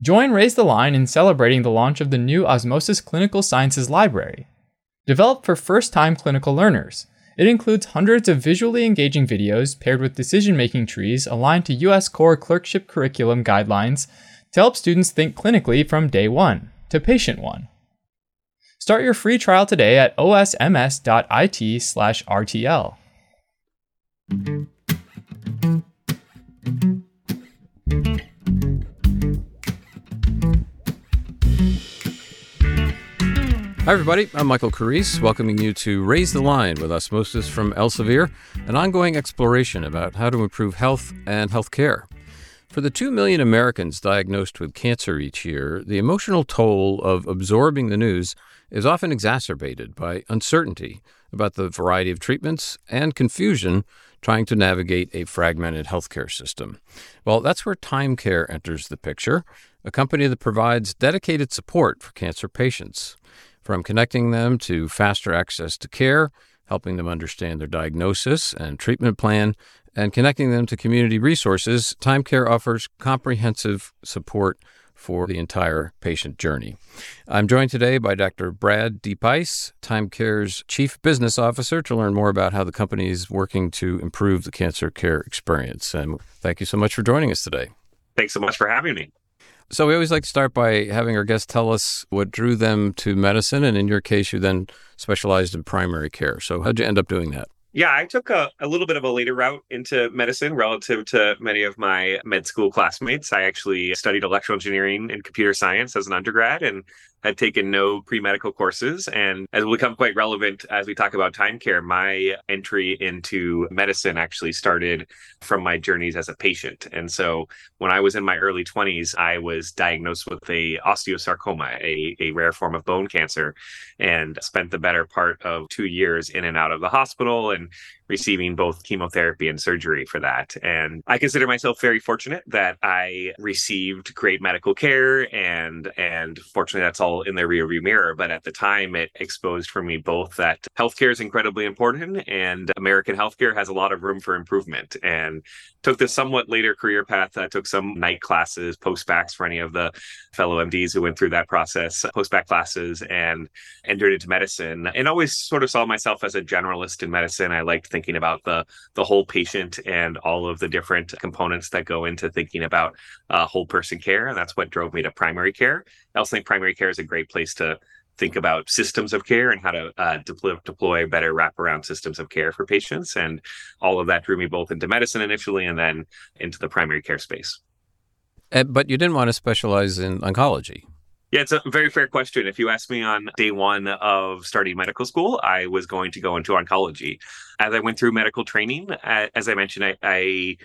Join Raise the Line in celebrating the launch of the new Osmosis Clinical Sciences Library. Developed for first time clinical learners, it includes hundreds of visually engaging videos paired with decision making trees aligned to US core clerkship curriculum guidelines to help students think clinically from day one to patient one. Start your free trial today at osms.it/rtl. Hi, everybody. I'm Michael Carrese, welcoming you to Raise the Line with Osmosis from Elsevier, an ongoing exploration about how to improve health and health care. For the 2 million Americans diagnosed with cancer each year, the emotional toll of absorbing the news is often exacerbated by uncertainty about the variety of treatments and confusion trying to navigate a fragmented healthcare system. Well, that's where Thyme Care enters the picture, a company that provides dedicated support for cancer patients from connecting them to faster access to care, helping them understand their diagnosis and treatment plan, and connecting them to community resources, Thyme Care offers comprehensive support for the entire patient journey. I'm joined today by Dr. Brad Diephuis, TimeCare's Chief Business Officer, to learn more about how the company is working to improve the cancer care experience. And thank you so much for joining us today. Thanks so much for having me. So we always like to start by having our guests tell us what drew them to medicine, and in your case, you then specialized in primary care. So how'd you end up doing that? Yeah, I took a, a little bit of a later route into medicine relative to many of my med school classmates. I actually studied electrical engineering and computer science as an undergrad and had taken no pre medical courses. And as will become quite relevant as we talk about Thyme Care. my entry into medicine actually started from my journeys as a patient. And so when I was in my early 20s, I was diagnosed with a osteosarcoma, a, a rare form of bone cancer, and spent the better part of two years in and out of the hospital and receiving both chemotherapy and surgery for that. And I consider myself very fortunate that I received great medical care and and fortunately that's all in the rearview mirror. But at the time it exposed for me both that healthcare is incredibly important and American healthcare has a lot of room for improvement. And took the somewhat later career path. I took some night classes, post-bacs for any of the fellow MDs who went through that process, post-bac classes and entered into medicine and always sort of saw myself as a generalist in medicine. I liked thinking about the the whole patient and all of the different components that go into thinking about uh, whole person care, and that's what drove me to primary care. I also think primary care is a great place to think about systems of care and how to uh, deploy, deploy better wraparound systems of care for patients. And all of that drew me both into medicine initially and then into the primary care space. Uh, but you didn't want to specialize in oncology. Yeah, it's a very fair question. If you asked me on day one of starting medical school, I was going to go into oncology. As I went through medical training, as I mentioned, I, I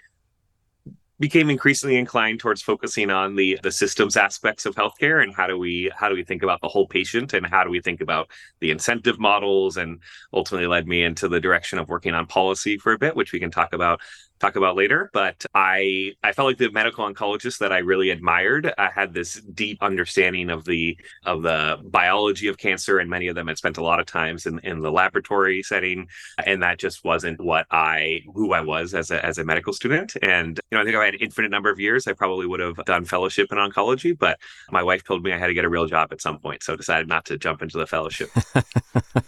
became increasingly inclined towards focusing on the the systems aspects of healthcare and how do we how do we think about the whole patient and how do we think about the incentive models and ultimately led me into the direction of working on policy for a bit which we can talk about talk about later. But I I felt like the medical oncologist that I really admired I had this deep understanding of the of the biology of cancer, and many of them had spent a lot of times in, in the laboratory setting, and that just wasn't what I who I was as a as a medical student. And you know, I think I had infinite number of years, I probably would have done fellowship in oncology, but my wife told me I had to get a real job at some point, so I decided not to jump into the fellowship.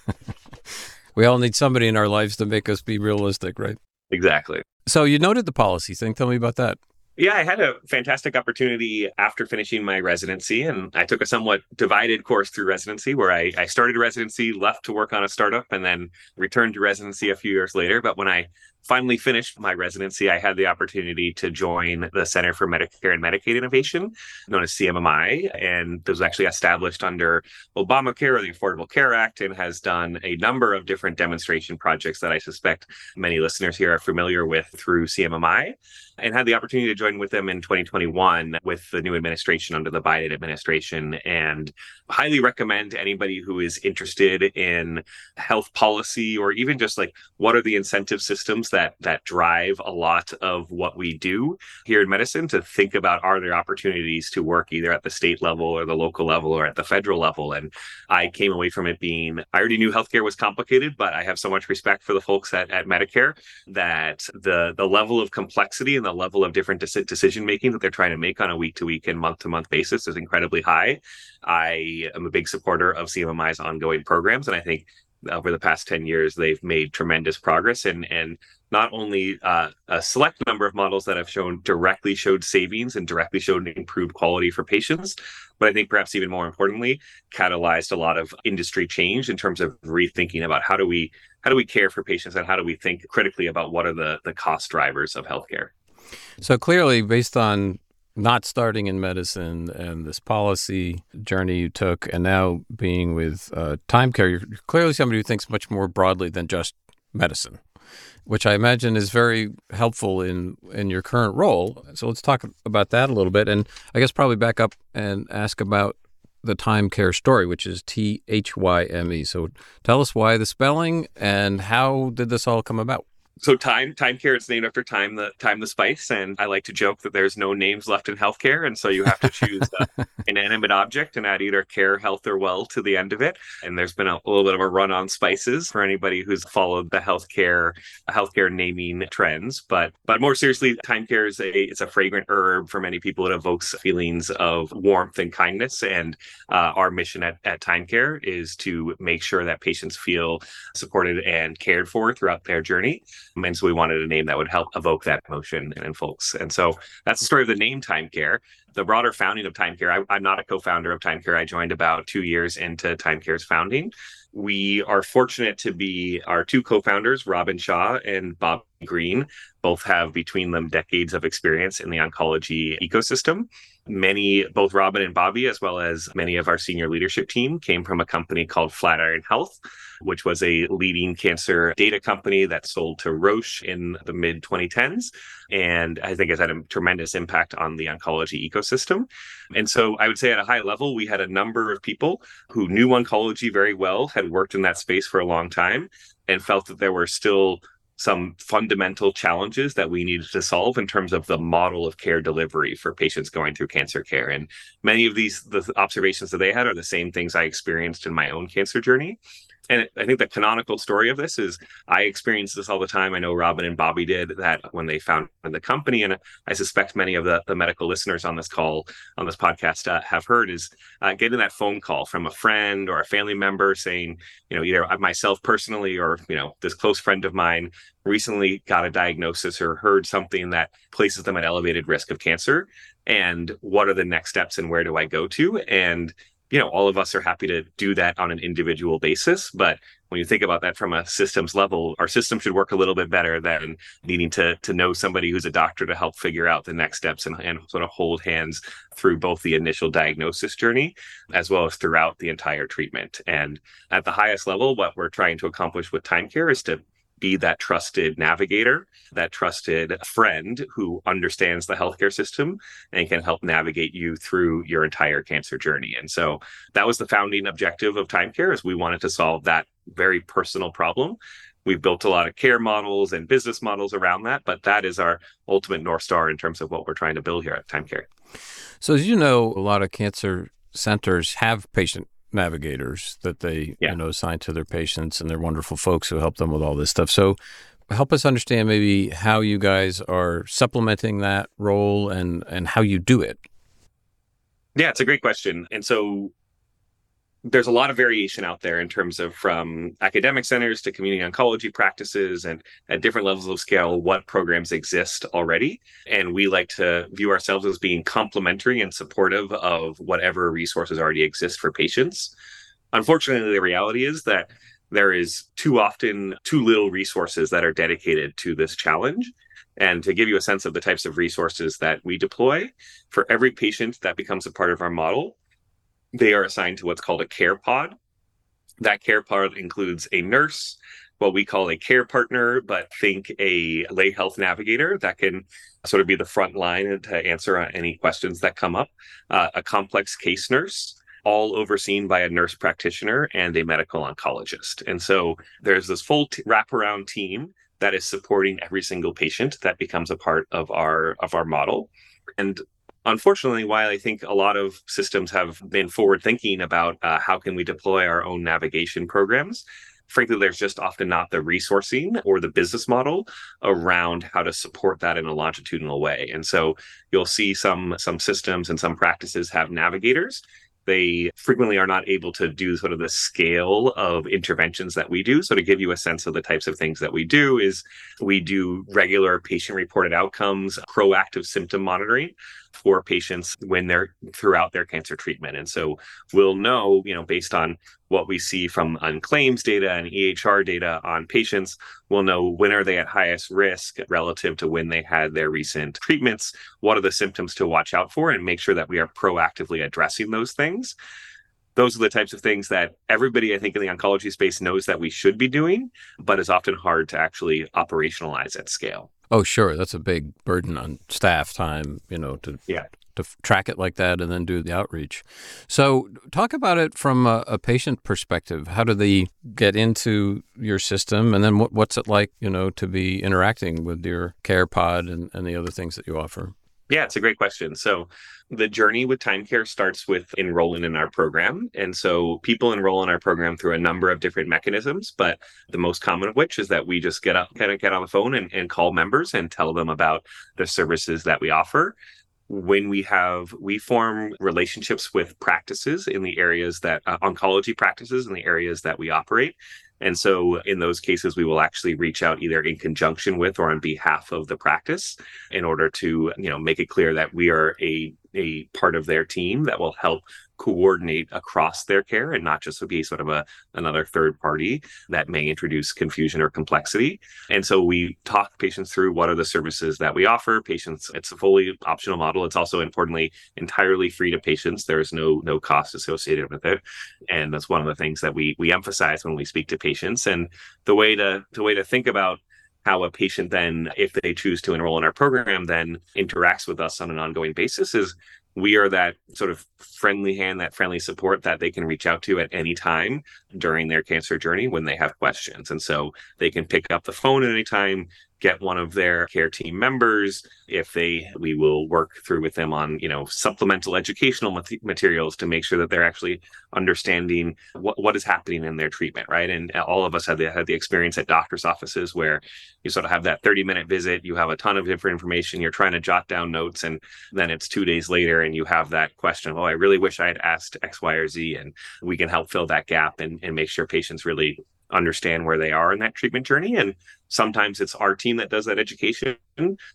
we all need somebody in our lives to make us be realistic, right? Exactly. So you noted the policy thing. Tell me about that. Yeah, I had a fantastic opportunity after finishing my residency, and I took a somewhat divided course through residency where I, I started residency, left to work on a startup, and then returned to residency a few years later. But when I finally finished my residency, I had the opportunity to join the Center for Medicare and Medicaid Innovation, known as CMMI. And this was actually established under Obamacare or the Affordable Care Act and has done a number of different demonstration projects that I suspect many listeners here are familiar with through CMMI and had the opportunity to join with them in 2021 with the new administration under the Biden administration. And highly recommend anybody who is interested in health policy or even just like what are the incentive systems that that drive a lot of what we do here in medicine to think about are there opportunities to work either at the state level or the local level or at the federal level. And I came away from it being I already knew healthcare was complicated, but I have so much respect for the folks at, at Medicare that the the level of complexity and the level of different decision making that they're trying to make on a week to week and month to month basis is incredibly high. I am a big supporter of CMMI's ongoing programs, and I think over the past 10 years they've made tremendous progress. And and not only uh, a select number of models that have shown directly showed savings and directly showed improved quality for patients but i think perhaps even more importantly catalyzed a lot of industry change in terms of rethinking about how do we how do we care for patients and how do we think critically about what are the the cost drivers of healthcare. So clearly based on not starting in medicine and this policy journey you took, and now being with uh, Thyme Care, you're clearly somebody who thinks much more broadly than just medicine, which I imagine is very helpful in in your current role. So let's talk about that a little bit, and I guess probably back up and ask about the Thyme Care story, which is T H Y M E. So tell us why the spelling and how did this all come about? So Thyme Thyme Care is named after thyme the thyme the spice and i like to joke that there's no names left in healthcare and so you have to choose an inanimate object and add either care health or well to the end of it. And there's been a, a little bit of a run on spices for anybody who's followed the healthcare healthcare naming trends but but more seriously Thyme Care is a it's a fragrant herb for many people. It evokes feelings of warmth and kindness and uh, our mission at, at Thyme Care is to make sure that patients feel supported and cared for throughout their journey and so we wanted a name that would help evoke that emotion in folks. And so that's the story of the name Thyme Care. The broader founding of Thyme Care, I, am not a co founder of Thyme Care. I joined about two years into Thyme Care's founding. We are fortunate to be our two co founders, Robin Shah and Bob Green, both have between them decades of experience in the oncology ecosystem. Many, both Robin and Bobby, as well as many of our senior leadership team, came from a company called Flatiron Health, which was a leading cancer data company that sold to Roche in the mid 2010s. And I think has had a tremendous impact on the oncology ecosystem. And so I would say at a high level, we had a number of people who knew oncology very well, had worked in that space for a long time, and felt that there were still some fundamental challenges that we needed to solve in terms of the model of care delivery for patients going through cancer care. And many of these the observations that they had are the same things I experienced in my own cancer journey and I think the canonical story of this is I experience this all the time. I know Robin and Bobby did that when they founded the company, and I suspect many of the, the medical listeners on this call on this podcast uh, have heard is uh, getting that phone call from a friend or a family member saying, you know, either myself personally or you know this close friend of mine recently got a diagnosis or heard something that places them at elevated risk of cancer, and what are the next steps and where do I go to? And you know all of us are happy to do that on an individual basis but when you think about that from a systems level our system should work a little bit better than needing to to know somebody who's a doctor to help figure out the next steps and, and sort of hold hands through both the initial diagnosis journey as well as throughout the entire treatment. And at the highest level what we're trying to accomplish with Thyme Care is to be that trusted navigator, that trusted friend who understands the healthcare system and can help navigate you through your entire cancer journey. And so that was the founding objective of Thyme Care is we wanted to solve that very personal problem. We've built a lot of care models and business models around that, but that is our ultimate North Star in terms of what we're trying to build here at Thyme Care. So, as you know, a lot of cancer centers have patient navigators that they yeah. you know assign to their patients, and they're wonderful folks who help them with all this stuff. So help us understand maybe how you guys are supplementing that role and and how you do it. Yeah, it's a great question. And so there's a lot of variation out there in terms of from academic centers to community oncology practices and at different levels of scale what programs exist already. And we like to view ourselves as being complementary and supportive of whatever resources already exist for patients. Unfortunately the reality is that there is too often too little resources that are dedicated to this challenge. And to give you a sense of the types of resources that we deploy for every patient that becomes a part of our model they are assigned to what's called a care pod. That care pod includes a nurse, what we call a care partner, but think a lay health navigator that can sort of be the front line to answer any questions that come up, uh, a complex case nurse, all overseen by a nurse practitioner and a medical oncologist. And so there's this full t- wraparound team that is supporting every single patient that becomes a part of our of our model. And unfortunately, while I think a lot of systems have been forward thinking about uh, how can we deploy our own navigation programs, frankly, there's just often not the resourcing or the business model around how to support that in a longitudinal way. And so you'll see some some systems and some practices have navigators they frequently are not able to do sort of the scale of interventions that we do. So, to give you a sense of the types of things that we do, is we do regular patient reported outcomes, proactive symptom monitoring for patients when they're throughout their cancer treatment. And so we'll know, you know, based on what we see from unclaims data and EHR data on patients, we'll know when are they at highest risk relative to when they had their recent treatments, what are the symptoms to watch out for, and make sure that we are proactively addressing those things those are the types of things that everybody i think in the oncology space knows that we should be doing but is often hard to actually operationalize at scale Oh, sure. That's a big burden on staff time, you know, to yeah. To track it like that and then do the outreach. So, talk about it from a, a patient perspective. How do they get into your system, and then what, what's it like, you know, to be interacting with your care pod and, and the other things that you offer? Yeah, it's a great question. So, the journey with Thyme Care starts with enrolling in our program. And so, people enroll in our program through a number of different mechanisms, but the most common of which is that we just get up, kind of get on the phone and, and call members and tell them about the services that we offer when we have we form relationships with practices in the areas that uh, oncology practices in the areas that we operate. And so in those cases, we will actually reach out either in conjunction with or on behalf of the practice in order to, you know, make it clear that we are a a part of their team that will help coordinate across their care and not just be sort of a another third party that may introduce confusion or complexity. And so we talk patients through what are the services that we offer. Patients, it's a fully optional model. It's also importantly entirely free to patients. There is no no cost associated with it. And that's one of the things that we we emphasize when we speak to patients. And the way to the way to think about how a patient then, if they choose to enroll in our program, then interacts with us on an ongoing basis is we are that sort of friendly hand, that friendly support that they can reach out to at any time during their cancer journey when they have questions. And so they can pick up the phone at any time, get one of their care team members. If they we will work through with them on you know supplemental educational materials to make sure that they're actually understanding what, what is happening in their treatment right? And uh, all of us have the, had the experience at doctors offices where you sort of have that 30 minute visit you have a ton of different information you're trying to jot down notes and then it's two days later and you have that question oh i really wish i had asked x y or z and we can help fill that gap and, and make sure patients really understand where they are in that treatment journey. And sometimes it's our team that does that education.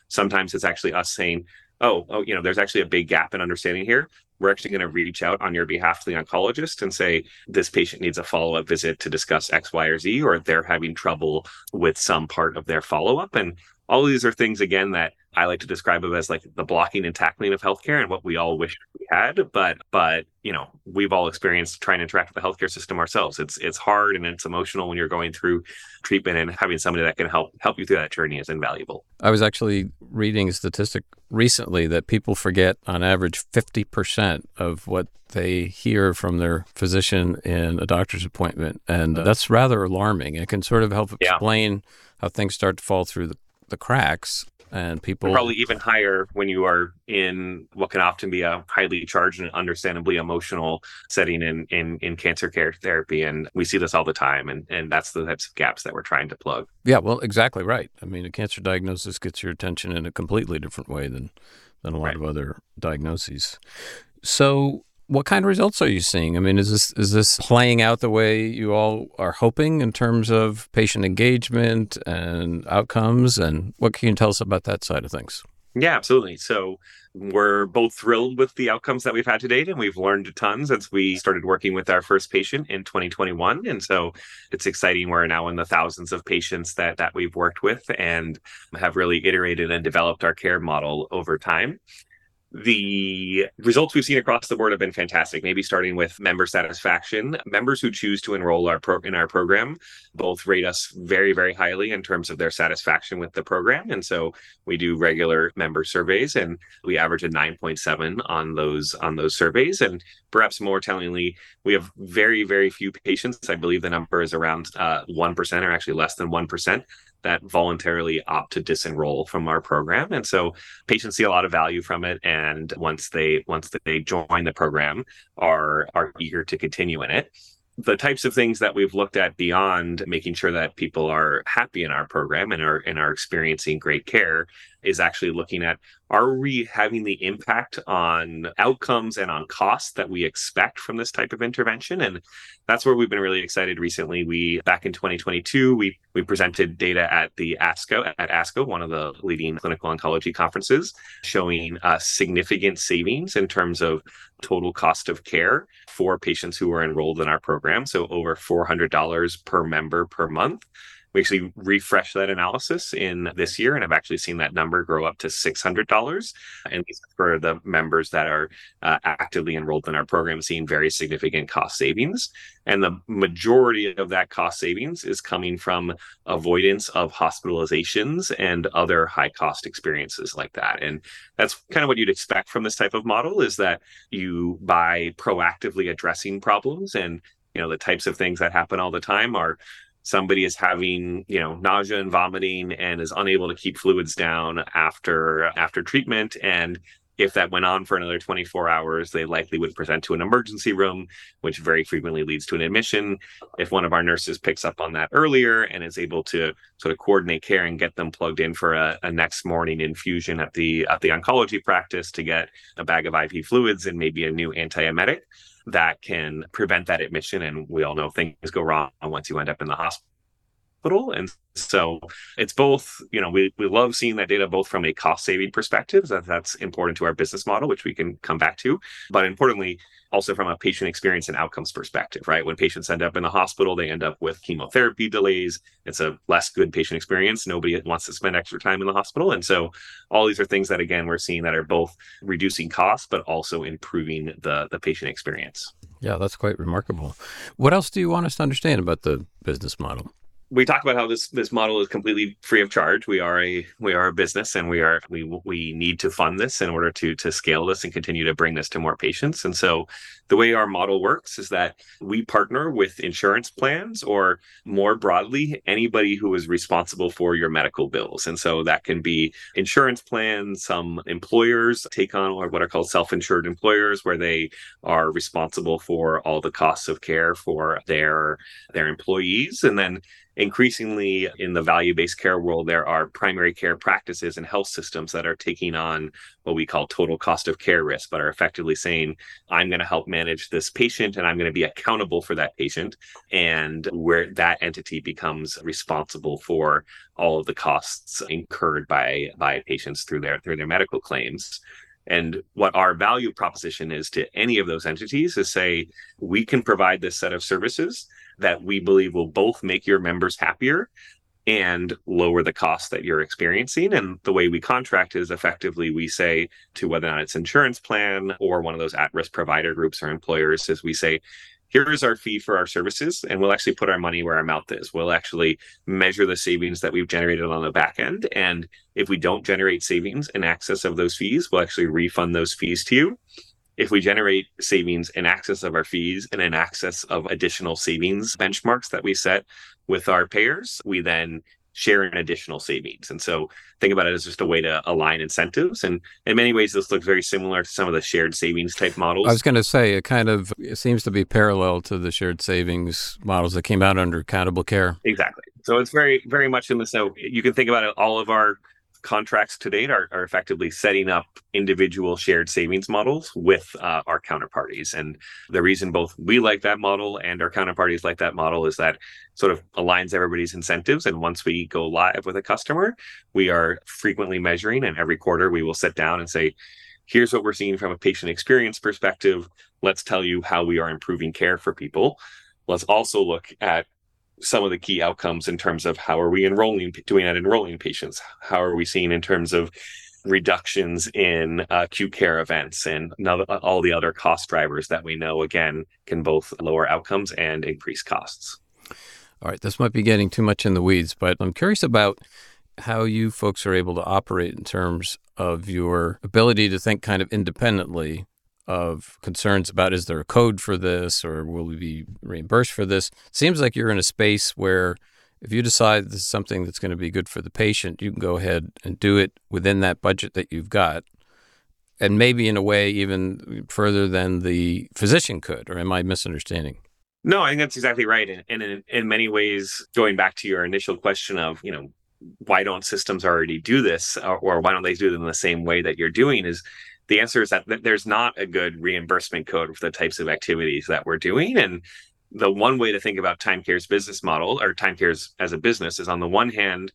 Sometimes it's actually us saying, oh, oh, you know, there's actually a big gap in understanding here. We're actually going to reach out on your behalf to the oncologist and say, this patient needs a follow up visit to discuss X, Y, or Z, or they're having trouble with some part of their follow up. And all of these are things, again, that I like to describe it as like the blocking and tackling of healthcare and what we all wish we had. But but you know, we've all experienced trying to interact with the healthcare system ourselves. It's it's hard and it's emotional when you're going through treatment and having somebody that can help help you through that journey is invaluable. I was actually reading a statistic recently that people forget on average 50% of what they hear from their physician in a doctor's appointment. And uh-huh. that's rather alarming. It can sort of help explain yeah. how things start to fall through the, the cracks and people probably even higher when you are in what can often be a highly charged and understandably emotional setting in in in cancer care therapy and we see this all the time and and that's the types of gaps that we're trying to plug. Yeah well exactly right. I mean a cancer diagnosis gets your attention in a completely different way than than a lot right. of other diagnoses. So what kind of results are you seeing? I mean, is this is this playing out the way you all are hoping in terms of patient engagement and outcomes? And what can you tell us about that side of things? Yeah, absolutely. So we're both thrilled with the outcomes that we've had to date, and we've learned a ton since we started working with our first patient in 2021. And so it's exciting. We're now in the thousands of patients that that we've worked with and have really iterated and developed our care model over time the results we've seen across the board have been fantastic. Maybe starting with member satisfaction. Members who choose to enroll our pro- in our program both rate us very, very highly in terms of their satisfaction with the program. And so we do regular member surveys and we average a 9.7 on those on those surveys. And perhaps more tellingly, we have very, very few patients. I believe the number is around uh, 1% or actually less than 1% that voluntarily opt to disenroll from our program. And so patients see a lot of value from it. And once they once they join the program are are eager to continue in it the types of things that we've looked at beyond making sure that people are happy in our program and are and are experiencing great care is actually looking at are we having the impact on outcomes and on costs that we expect from this type of intervention? And that's where we've been really excited recently. We back in 2022 we we presented data at the ASCO at ASCO one of the leading clinical oncology conferences showing uh, significant savings in terms of total cost of care for patients who are enrolled in our program. So over $400 per member per month we actually refreshed that analysis in this year, and I've actually seen that number grow up to $600. And for the members that are uh, actively enrolled in our program, seeing very significant cost savings. And the majority of that cost savings is coming from avoidance of hospitalizations and other high cost experiences like that. And that's kind of what you'd expect from this type of model is that you, by proactively addressing problems and you know the types of things that happen all the time are somebody is having you know nausea and vomiting and is unable to keep fluids down after after treatment. And if that went on for another 24 hours they likely would present to an emergency room which very frequently leads to an admission. If one of our nurses picks up on that earlier and is able to sort of coordinate care and get them plugged in for a, a next morning infusion at the at the oncology practice to get a bag of iv fluids and maybe a new antiemetic that can prevent that admission. And we all know things go wrong once you end up in the hospital. And so it's both, you know, we, we love seeing that data both from a cost saving perspective, that that's important to our business model, which we can come back to. But importantly, also from a patient experience and outcomes perspective, right? When patients end up in the hospital, they end up with chemotherapy delays. It's a less good patient experience. Nobody wants to spend extra time in the hospital. And so all these are things that again we're seeing that are both reducing costs but also improving the the patient experience. Yeah, that's quite remarkable. What else do you want us to understand about the business model? We talk about how this this model is completely free of charge. We are a we are a business, and we are we we need to fund this in order to to scale this and continue to bring this to more patients. And so, the way our model works is that we partner with insurance plans, or more broadly, anybody who is responsible for your medical bills. And so that can be insurance plans. Some employers take on or what are called self-insured employers, where they are responsible for all the costs of care for their their employees, and then increasingly in the value based care world, there are primary care practices and health systems that are taking on what we call total cost of care risk, but are effectively saying, I'm going to help manage this patient and I'm going to be accountable for that patient. And where that entity becomes responsible for all of the costs incurred by by patients through their through their medical claims. And what our value proposition is to any of those entities is say, we can provide this set of services that we believe will both make your members happier and lower the costs that you're experiencing. And the way we contract is effectively we say to whether or not it's insurance plan or one of those at risk provider groups or employers, is we say, here's our fee for our services and we'll actually put our money where our mouth is. We'll actually measure the savings that we've generated on the back end. And if we don't generate savings in excess of those fees we'll actually refund those fees to you. If we generate savings in excess of our fees and in excess of additional savings benchmarks that we set with our payers, we then share in additional savings. And so think about it as just a way to align incentives. And in many ways, this looks very similar to some of the shared savings type models. I was going to say it kind of it seems to be parallel to the shared savings models that came out under accountable care. Exactly. So it's very, very much in the so you can think about it, all of our contracts to date are, are effectively setting up individual shared savings models with uh, our counterparties. And the reason both we like that model and our counterparties like that model is that sort of aligns everybody's incentives. And once we go live with a customer, we are frequently measuring, and every quarter we will sit down and say, here's what we're seeing from a patient experience perspective. Let's tell you how we are improving care for people. Let's also look at some of the key outcomes in terms of how are we enrolling doing at enrolling patients? How are we seeing in terms of reductions in uh, acute care events and all the other cost drivers that we know again can both lower outcomes and increase costs? All right. This might be getting too much in the weeds but i'm curious about how you folks are able to operate in terms of your ability to think kind of independently of concerns about is there a code for this or will we be reimbursed for this? Seems like you're in a space where if you decide this is something that's going to be good for the patient, you can go ahead and do it within that budget that you've got. And maybe in a way, even further than the physician could, or am I misunderstanding? No, I think that's exactly right. And in, in many ways, going back to your initial question of, you know, why don't systems already do this or, or why don't they do it in the same way that you're doing is the answer is that there's not a good reimbursement code for the types of activities that we're doing. And the one way to think about Thyme Care's business model or Thyme Care's as a business is on the one hand,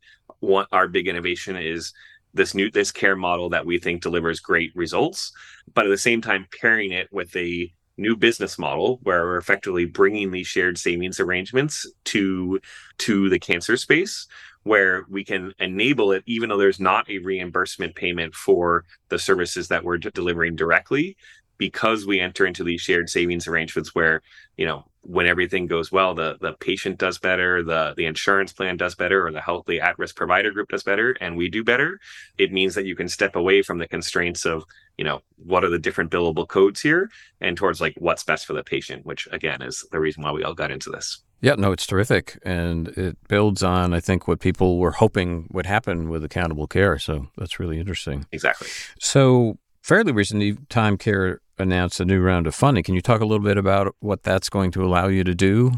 our big innovation is this new this care model that we think delivers great results, but at the same time pairing it with a new business model where we're effectively bringing these shared savings arrangements to to the cancer space where we can enable it even though there's not a reimbursement payment for the services that we're delivering directly because we enter into these shared savings arrangements where you know when everything goes well the the patient does better the the insurance plan does better or the healthy at-risk provider group does better and we do better it means that you can step away from the constraints of you know what are the different billable codes here and towards like what's best for the patient which again is the reason why we all got into this yeah no it's terrific and it builds on i think what people were hoping would happen with accountable care so that's really interesting exactly so fairly recently Thyme Care announced a new round of funding. Can you talk a little bit about what that's going to allow you to do?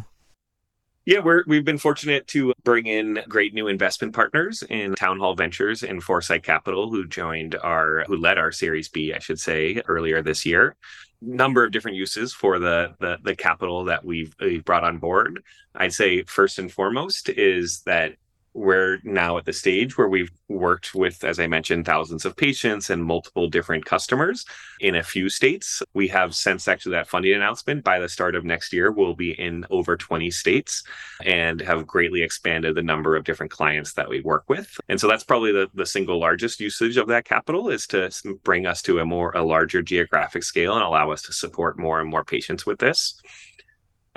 Yeah, we're, we've been fortunate to bring in great new investment partners in Town Hall Ventures and Foresight Capital, who joined our, who led our Series B, I should say, earlier this year. Number of different uses for the the, the capital that we've, we've brought on board. I'd say first and foremost is that we're now at the stage where we've worked with, as I mentioned, thousands of patients and multiple different customers in a few states. We have since actually that funding announcement by the start of next year, we'll be in over 20 states and have greatly expanded the number of different clients that we work with. And so that's probably the, the single largest usage of that capital is to bring us to a more, a larger geographic scale and allow us to support more and more patients with this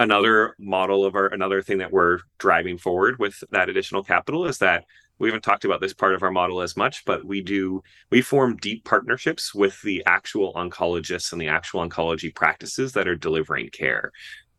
another model of our another thing that we're driving forward with that additional capital is that we haven't talked about this part of our model as much but we do we form deep partnerships with the actual oncologists and the actual oncology practices that are delivering care.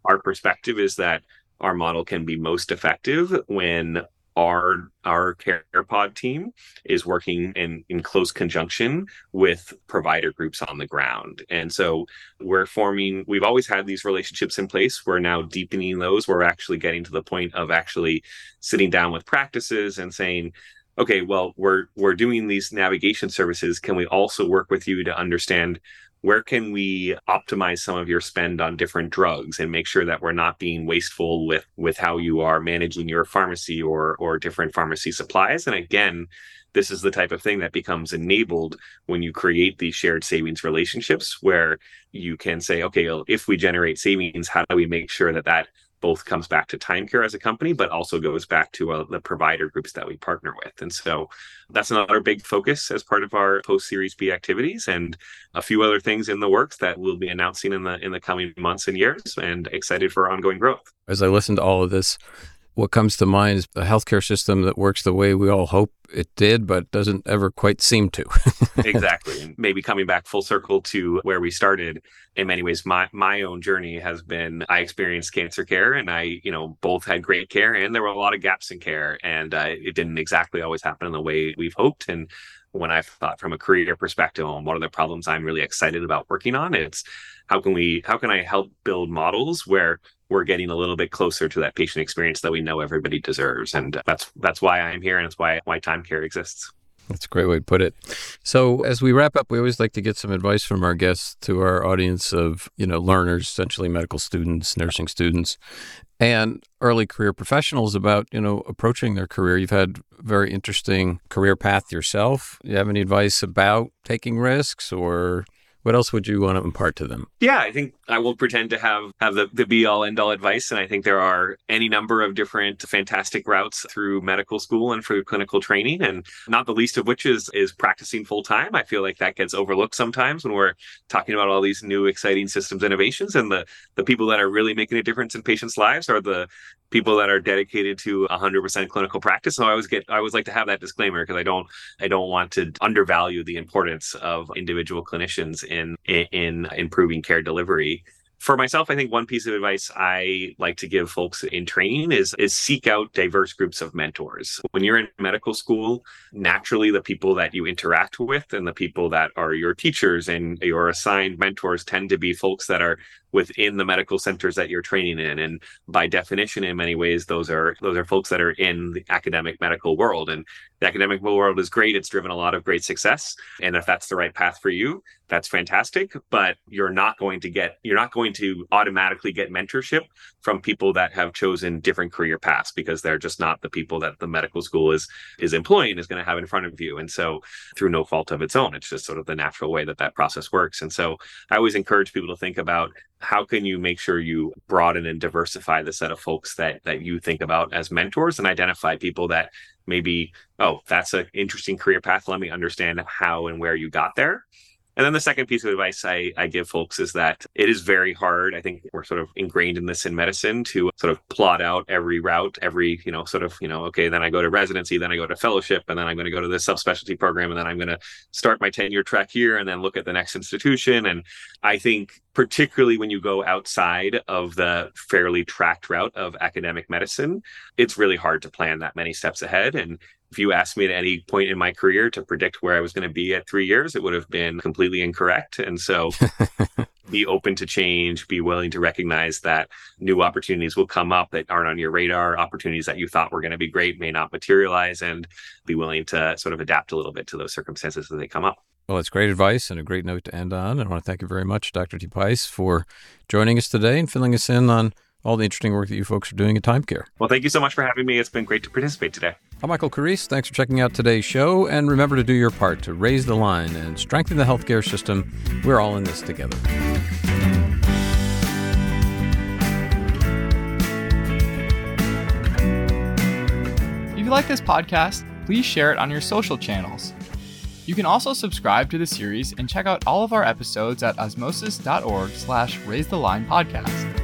Our perspective is that our model can be most effective when our our care pod team is working in in close conjunction with provider groups on the ground. And so we're forming we've always had these relationships in place. We're now deepening those. We're actually getting to the point of actually sitting down with practices and saying okay well we're we're doing these navigation services. Can we also work with you to understand where can we optimize some of your spend on different drugs and make sure that we're not being wasteful with with how you are managing your pharmacy or or different pharmacy supplies? And again this is the type of thing that becomes enabled when you create these shared savings relationships where you can say okay if we generate savings how do we make sure that that both comes back to Thyme Care as a company, but also goes back to uh, the provider groups that we partner with. And so that's another big focus as part of our post Series B activities, and a few other things in the works that we'll be announcing in the in the coming months and years. And excited for ongoing growth. As I listen to all of this, what comes to mind is a healthcare system that works the way we all hope it did, but doesn't ever quite seem to. exactly. And maybe coming back full circle to where we started, in many ways, my my own journey has been I experienced cancer care and I, you know, both had great care and there were a lot of gaps in care. And uh, it didn't exactly always happen in the way we've hoped. And when I've thought from a career perspective on what are the problems I'm really excited about working on, it's how can we how can I help build models where we're getting a little bit closer to that patient experience that we know everybody deserves. And that's that's why I'm here and it's why why Thyme Care exists. That's a great way to put it. So as we wrap up, we always like to get some advice from our guests to our audience of, you know, learners, essentially medical students, nursing students, and early career professionals about, you know, approaching their career. You've had very interesting career path yourself. You have any advice about taking risks or what else would you want to impart to them? Yeah, I think I will pretend to have have the, the be all end all advice. And I think there are any number of different fantastic routes through medical school and through clinical training. And not the least of which is is practicing full time. I feel like that gets overlooked sometimes when we're talking about all these new exciting systems innovations. And the the people that are really making a difference in patients' lives are the people that are dedicated to 100% clinical practice. So I always get I always like to have that disclaimer because I don't I don't want to undervalue the importance of individual clinicians in in improving care delivery for myself, I think one piece of advice I like to give folks in training is is seek out diverse groups of mentors. When you're in medical school, naturally the people that you interact with and the people that are your teachers and your assigned mentors tend to be folks that are within the medical centers that you're training in. And by definition in many ways those are those are folks that are in the academic medical world. And the academic world is great. It's driven a lot of great success. And if that's the right path for you that's fantastic. But you're not going to get you're not going to automatically get mentorship from people that have chosen different career paths because they're just not the people that the medical school is is employing is going to have in front of you. And so through no fault of its own it's just sort of the natural way that that process works. And so i always encourage people to think about how can you make sure you broaden and diversify the set of folks that that you think about as mentors and identify people that maybe oh that's an interesting career path. Let me understand how and where you got there and then the second piece of advice I, I give folks is that it is very hard. I think we're sort of ingrained in this in medicine to sort of plot out every route, every, you know, sort of, you know, okay, then I go to residency, then I go to fellowship, and then I'm going to go to this subspecialty program, and then I'm going to start my 10 year track here and then look at the next institution. And I think particularly when you go outside of the fairly tracked route of academic medicine, it's really hard to plan that many steps ahead. And if you asked me at any point in my career to predict where I was going to be at three years, it would have been completely incorrect. And so be open to change, be willing to recognize that new opportunities will come up that aren't on your radar, opportunities that you thought were going to be great may not materialize, and be willing to sort of adapt a little bit to those circumstances as they come up. Well, it's great advice and a great note to end on. And I want to thank you very much, Dr. Diephuis, for joining us today and filling us in on all the interesting work that you folks are doing at Thyme Care. Well, thank you so much for having me. It's been great to participate today. I'm Michael Carrese. Thanks for checking out today's show. And remember to do your part to raise the line and strengthen the healthcare system. We're all in this together. If you like this podcast, please share it on your social channels. You can also subscribe to the series and check out all of our episodes at osmosis.org slash raise the line podcast.